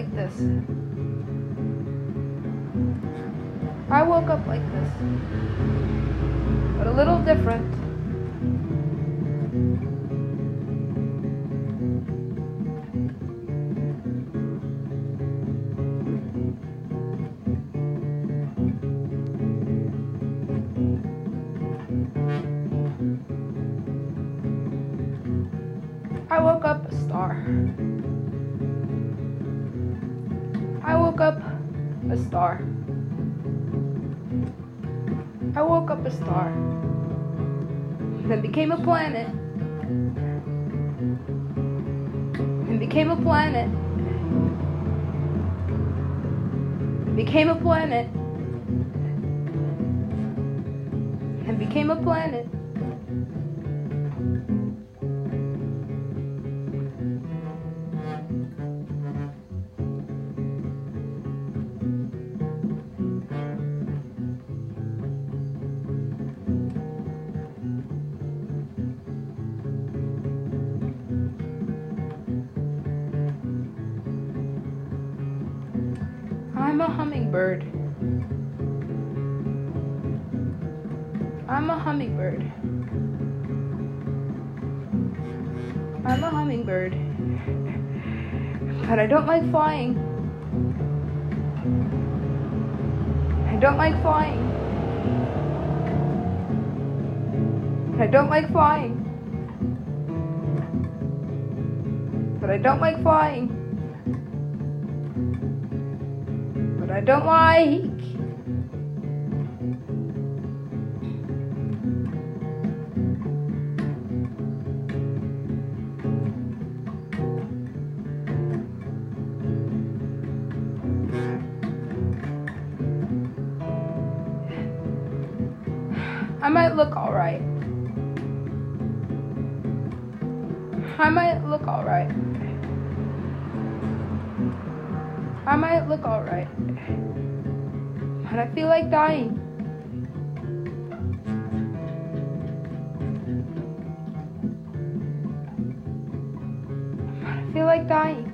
like this. I woke up like this. But a little different. A star. I woke up a star. Then became a planet. And became a planet. Became a planet. And became a planet. I'm a hummingbird. I'm a hummingbird. I'm a hummingbird. But I don't like flying. I don't like flying. I don't like flying. But I don't like flying. I don't like. I might look alright. I might look alright. I might look alright. But I feel like dying. But I feel like dying.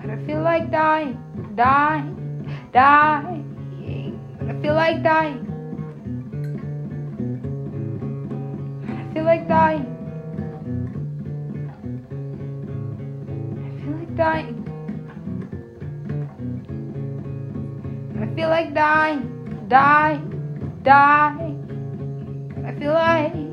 But I feel like dying, dying, dying. But I feel like dying. Like dying. I feel like dying. I feel like dying, die, die. I feel like